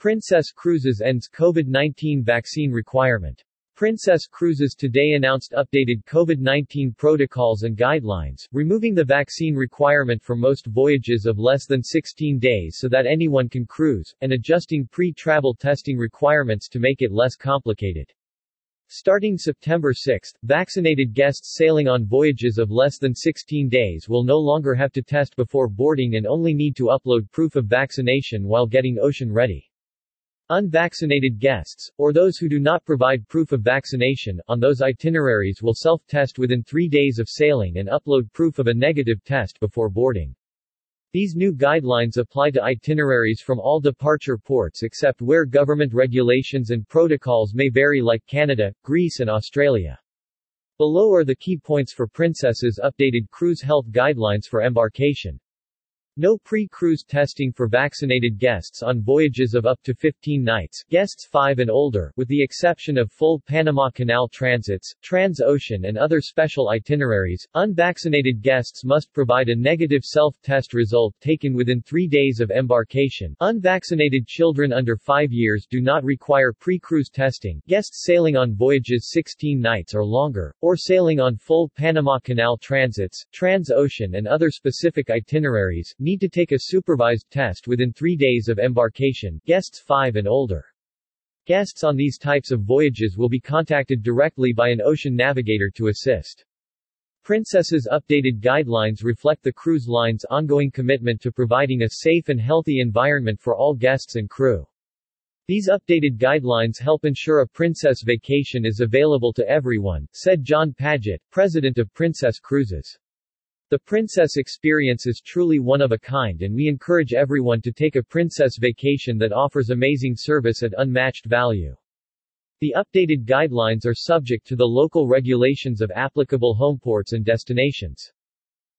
Princess Cruises ends COVID-19 vaccine requirement. Princess Cruises today announced updated COVID-19 protocols and guidelines, removing the vaccine requirement for most voyages of less than 16 days so that anyone can cruise, and adjusting pre-travel testing requirements to make it less complicated. Starting September 6, vaccinated guests sailing on voyages of less than 16 days will no longer have to test before boarding and only need to upload proof of vaccination while getting ocean ready. Unvaccinated guests, or those who do not provide proof of vaccination, on those itineraries will self-test within three days of sailing and upload proof of a negative test before boarding. These new guidelines apply to itineraries from all departure ports except where government regulations and protocols may vary like Canada, Greece and Australia. Below are the key points for Princess's updated cruise health guidelines for embarkation. No pre-cruise testing for vaccinated guests on voyages of up to 15 nights, guests 5 and older, with the exception of full Panama Canal transits, trans-ocean and other special itineraries. Unvaccinated guests must provide a negative self-test result taken within 3 days of embarkation. Unvaccinated children under 5 years do not require pre-cruise testing. Guests sailing on voyages 16 nights or longer, or sailing on full Panama Canal transits, trans-ocean and other specific itineraries, need to take a supervised test within three days of embarkation, guests 5 and older. Guests on these types of voyages will be contacted directly by an ocean navigator to assist. Princess's updated guidelines reflect the cruise line's ongoing commitment to providing a safe and healthy environment for all guests and crew. These updated guidelines help ensure a princess vacation is available to everyone, said John Padgett, president of Princess Cruises. The princess experience is truly one of a kind and we encourage everyone to take a princess vacation that offers amazing service at unmatched value. The updated guidelines are subject to the local regulations of applicable homeports and destinations.